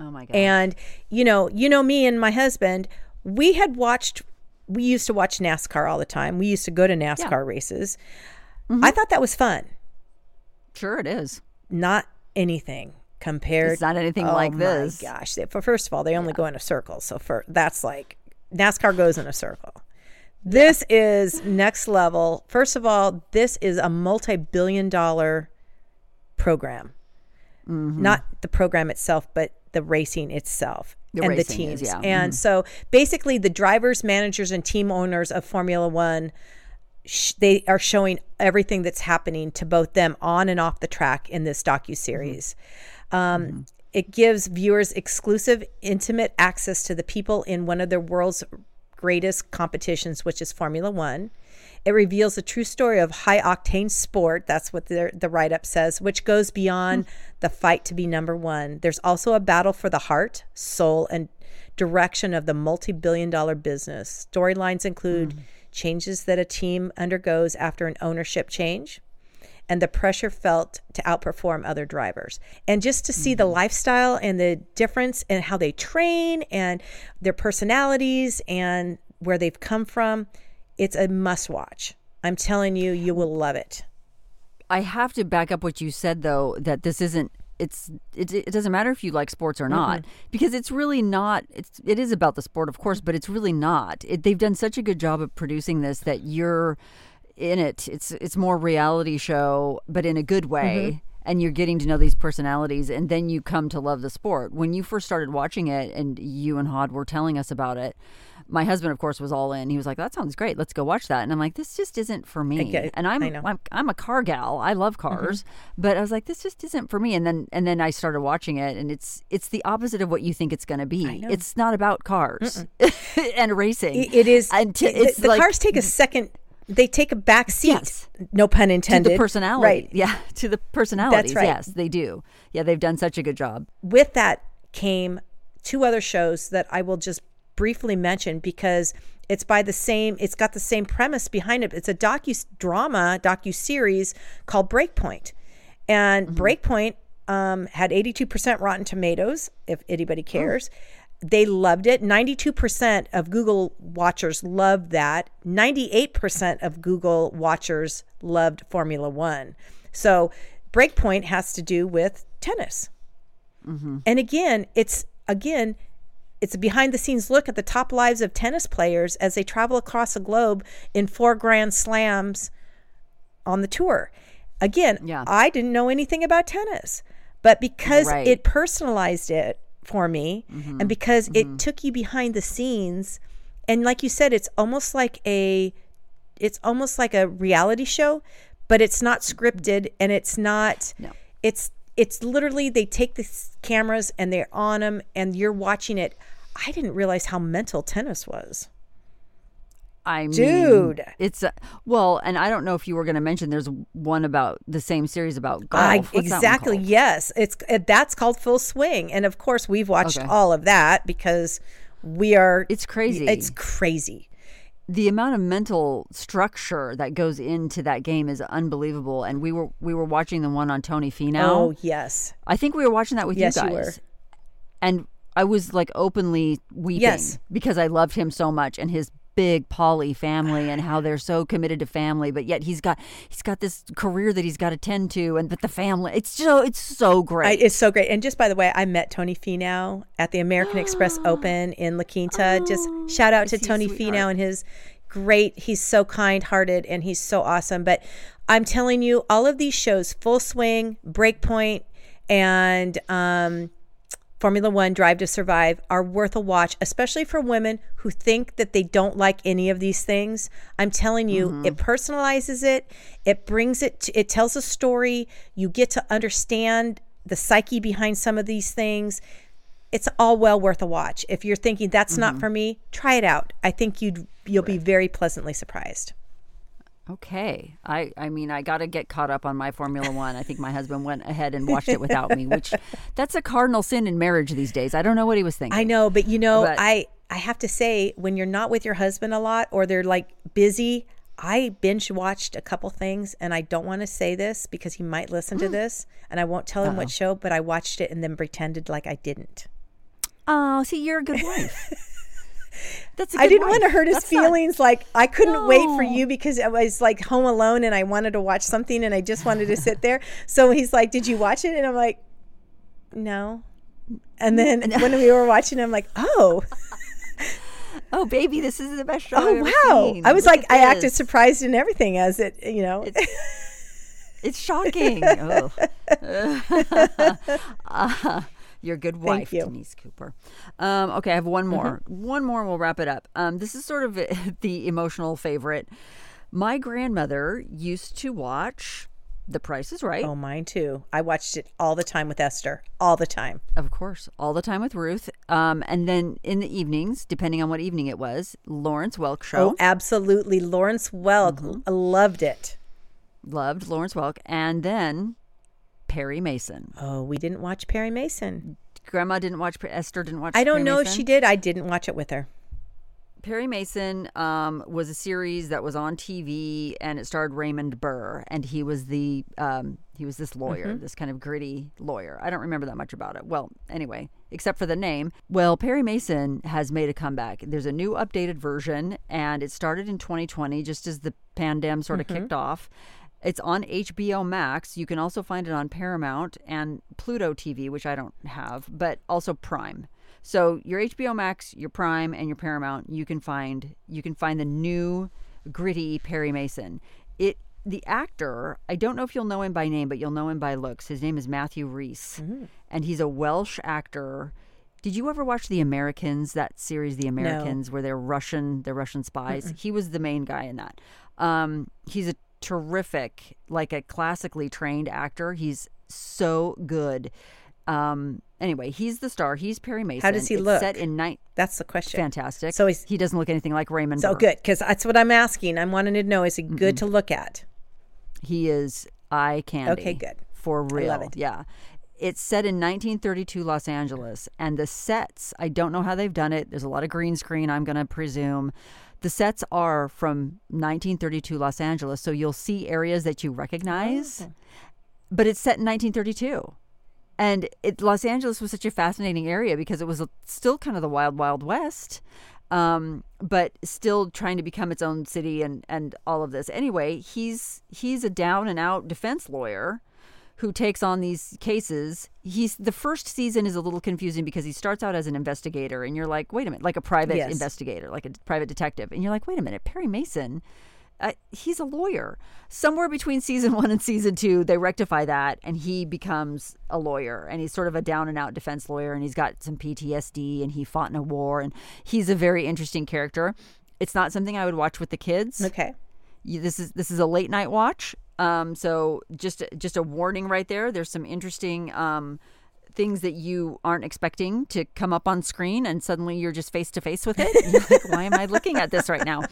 Oh my god And you know, you know me and my husband, we had watched we used to watch NASCAR all the time. We used to go to NASCAR races. I thought that was fun. sure it is Not anything compared It's not anything oh like my this. Gosh, they, for first of all, they only go in a circle. So for that's like NASCAR goes in a circle. This is next level. First of all, this is a multi-billion dollar program. Mm-hmm. Not the program itself, but the racing itself The and the teams. is, yeah. Mm-hmm. And so basically the drivers, managers and team owners of Formula 1 sh- they are showing everything that's happening to both them on and off the track in this docu series. Um, It gives viewers exclusive, intimate access to the people in one of the world's greatest competitions, which is Formula One. It reveals the true story of high octane sport. That's what the, the write up says, which goes beyond the fight to be number one. There's also a battle for the heart, soul, and direction of the multi billion dollar business. Storylines include mm. changes that a team undergoes after an ownership change and the pressure felt to outperform other drivers. And just to see the mm-hmm. lifestyle and the difference and how they train and their personalities and where they've come from, it's a must watch. I'm telling you, you will love it. I have to back up what you said though that this isn't it's it, it doesn't matter if you like sports or not because it's really not it's it is about the sport of course but it's really not. It, they've done such a good job of producing this that you're in it. It's it's more reality show but in a good way mm-hmm. and you're getting to know these personalities and then you come to love the sport. When you first started watching it and you and Hod were telling us about it, my husband of course was all in. He was like, "That sounds great. Let's go watch that." And I'm like, "This just isn't for me." get- and I'm. Mm-hmm. I'm I'm a car gal. I love cars, but I was like, "This just isn't for me." And then and then I started watching it and it's it's the opposite of what you think it's going to be. It's not about cars (laughs) and racing. It- it is. T- it- it's the like, cars take a second. They take a back seat. Yes. No pun to intended. the personality. Right. (laughs) Yeah, to the personalities. right. Yes, they do. Yeah, they've done such a good job. with that came two other shows that I will just briefly mention because it's by the same it's got the same premise behind it. It's a docu drama, docu series called Breakpoint. And Breakpoint um, had 82% Rotten Tomatoes, if anybody cares. They loved it. 92% of Google watchers loved that. 98% of Google watchers loved Formula One. So Breakpoint has to do with tennis. And again, it's again, it's a behind the scenes look at the top lives of tennis players as they travel across the globe in four grand slams on the tour. Again, Yeah. I didn't know anything about tennis, but because Right. it personalized it for me mm-hmm. and because it mm-hmm. took you behind the scenes and like you said it's almost like a it's almost like a reality show, but it's not scripted and it's not No. it's it's literally they take the cameras and they're on them and you're watching it. I didn't realize how mental tennis was. I mean, Dude. it's a, well, and I don't know if you were going to mention. There's one about the same series about golf. I, What's that one exactly. Yes, it's it, that's called Full Swing, and of course we've watched Okay. all of that because we are. It's crazy. It's crazy. the amount of mental structure that goes into that game is unbelievable. And we were we were watching the one on Tony Finau. Oh yes, I think we were watching that with Yes, you you guys. were. And I was like openly weeping Yes. because I loved him so much and his big poly family and how they're so committed to family but yet he's got he's got this career that he's got to tend to and but the family it's so it's so I, great it's so great. And just by the way, I met Tony Finau at the American Express (gasps) Open in La Quinta. just shout out to is he a Tony? Finau and his great. He's so kind hearted and he's so awesome. But I'm telling you, all of these shows, Full Swing, Breakpoint, and um, Formula One Drive to Survive are worth a watch, especially for women who think that they don't like any of these things. I'm telling you, mm-hmm. it personalizes it. It brings it. To, it tells a story. You get to understand the psyche behind some of these things. It's all well worth a watch. If you're thinking that's not mm-hmm. for me, try it out. I think you'd you'll be very pleasantly surprised. Okay. I i mean i got to get caught up on my formula 1 i think my husband went ahead and watched it without me which (laughs) that's a cardinal sin in marriage these days. I don't know what he was thinking. I know, but you know, But- I I have to say when you're not with your husband a lot or they're like busy, I binge watched a couple things and I don't want to say this because he might listen to mm. this and I won't tell him what show, but I watched it and then pretended like I didn't. oh see you're a good wife (laughs) (laughs) that's I I didn't want to hurt his feelings. like I couldn't wait for you because I was like home alone and I wanted to watch something and I just wanted to sit there. (laughs) So he's like, "Did you watch it?" And I'm like, "No." And then (laughs) when we were watching, I'm like, "Oh, oh baby this is the best show oh wow!" seen. I was Look like, I acted surprised and everything as it, you know. It's shocking. Ugh. Uh, Ah, good wife, you. Denise Cooper. Um, okay, I have one more. One more, and we'll wrap it up. Um, this is sort of (laughs) the emotional favorite. My grandmother used to watch The Price is Right. Oh, mine too. I watched it all the time with Esther, all the time. Of course, all the time with Ruth. Um, and then in the evenings, depending on what evening it was, Lawrence Welk show. Oh, absolutely. Lawrence Welk I loved it. Loved Lawrence Welk. And then Perry Mason. Oh, we didn't watch Perry Mason. Grandma didn't watch, Esther didn't watch I don't Perry know if she did. I didn't watch it with her. Perry Mason um, was a series that was on TV, and it starred Raymond Burr, and he was the um, he was this lawyer, this kind of gritty lawyer. I don't remember that much about it. Well, anyway, except for the name. Well, Perry Mason has made a comeback. There's a new updated version, and it started in 2020, just as the pandemic sort of kicked off. It's on HBO Max. You can also find it on Paramount and Pluto TV, which I don't have, but also Prime. So your HBO Max, your Prime, and your Paramount, you can find you can find the new gritty Perry Mason. It the actor, I don't know if you'll know him by name, but you'll know him by looks. His name is Matthew Rhys, and he's a Welsh actor. Did you ever watch The Americans? That series, The Americans, where they're Russian, they're Russian spies. He was the main guy in that. Um, he's a terrific, like a classically trained actor. He's so good. Um, anyway, he's the star. He's Perry Mason. How does he It's look? Set in night. That's the question. Fantastic. So he's- he doesn't look anything like Raymond. So Burr. good, because that's what I'm asking. I'm wanting to know: is he good to look at? He is eye candy. Okay, good. For real. I love it. Yeah. It's set in 1932 Los Angeles, and the sets, I don't know how they've done it. There's a lot of green screen, I'm going to presume. The sets are from 1932 Los Angeles, so you'll see areas that you recognize, but it's set in 1932. And it, Los Angeles was such a fascinating area because it was still kind of the wild, wild west, um, but still trying to become its own city and, and all of this. Anyway, he's he's a down and out defense lawyer who takes on these cases. He's the first season is a little confusing because he starts out as an investigator, and you're like, wait a minute, like a private Yes. investigator, like a private detective, and you're like, wait a minute, Perry Mason. Uh, he's a lawyer. Somewhere between season (laughs) one and season two, they rectify that, and he becomes a lawyer. And he's sort of a down and out defense lawyer, and he's got some PTSD, and he fought in a war, and he's a very interesting character. It's not something I would watch with the kids Okay. you, this is this is a late night watch. Um, so just just a warning right there. There's some interesting um, things that you aren't expecting to come up on screen, and suddenly you're just face to face with it. Like, why am I looking at this right now?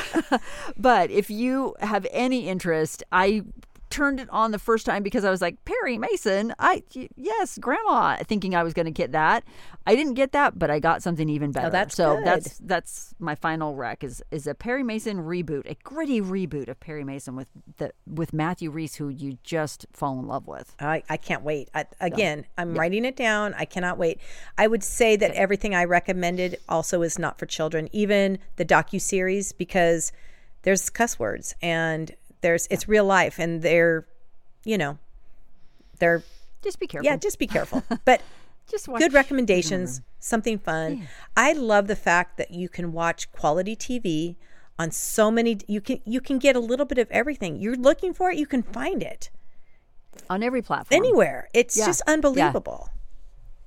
(laughs) but if you have any interest, I turned it on the first time because I was like Perry Mason. I, yes, Grandma, thinking I was going to get that. I didn't get that, but I got something even oh, better. that's so good. that's that's my final rec is is a Perry Mason reboot, a gritty reboot of Perry Mason with the with Matthew Rhys, who you just fall in love with. I, I can't wait. I, again, I'm writing it down. I cannot wait. I would say that everything I recommended also is not for children, even the docu series, because there's cuss words and there's it's real life and they're, you know, they're Just be careful. yeah. Just be careful. (laughs) But just watch. good recommendations, something fun. I love the fact that you can watch quality TV on so many. You can you can get a little bit of everything you're looking for. It you can find it on every platform. anywhere. It's Yeah. just Yeah. unbelievable.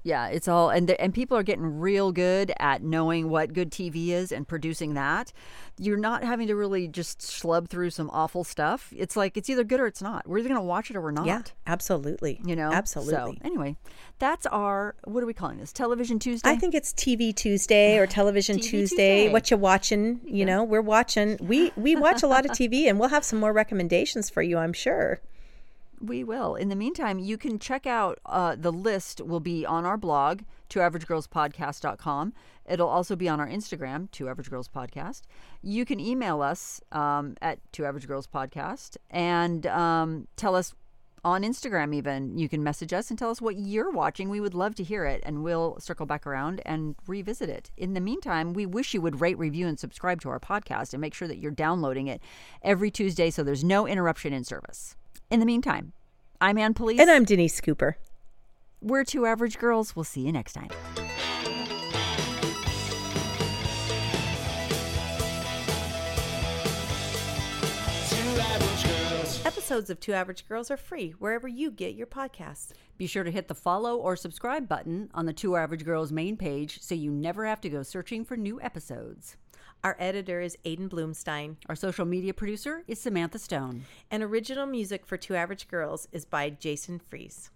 Yeah, it's all and the, and people are getting real good at knowing what good TV is and producing that. You're not having to really just schlub through some awful stuff. It's like it's either good or it's not. We're either going to watch it or we're not. Yeah, absolutely. You know, absolutely. So anyway, that's our what are we calling this? Television Tuesday. I think it's TV Tuesday or (sighs) Television TV Tuesday. Tuesday. What you watching? You know, we're watching. We we watch a lot of TV, and we'll have some more recommendations for you. I'm sure. We will. In the meantime, you can check out uh, the list will be on our blog, twoaveragegirlspodcast.com. It'll also be on our Instagram, Two Average Girls Podcast. You can email us um, at Two Average Girls Podcast and um, tell us on Instagram, even. You can message us and tell us what you're watching. We would love to hear it, and we'll circle back around and revisit it. In the meantime, we wish you would rate, review, and subscribe to our podcast and make sure that you're downloading it every Tuesday so there's no interruption in service. In the meantime, I'm Ann Police. And I'm Denise Cooper. We're two average girls. We'll see you next time. Two average girls. Episodes of Two Average Girls are free wherever you get your podcasts. Be sure to hit the follow or subscribe button on the Two Average Girls main page so you never have to go searching for new episodes. Our editor is Aiden Bloomstein, Our social media producer is Samantha Stone. and original music for Two Average Girls is by Jason Fries.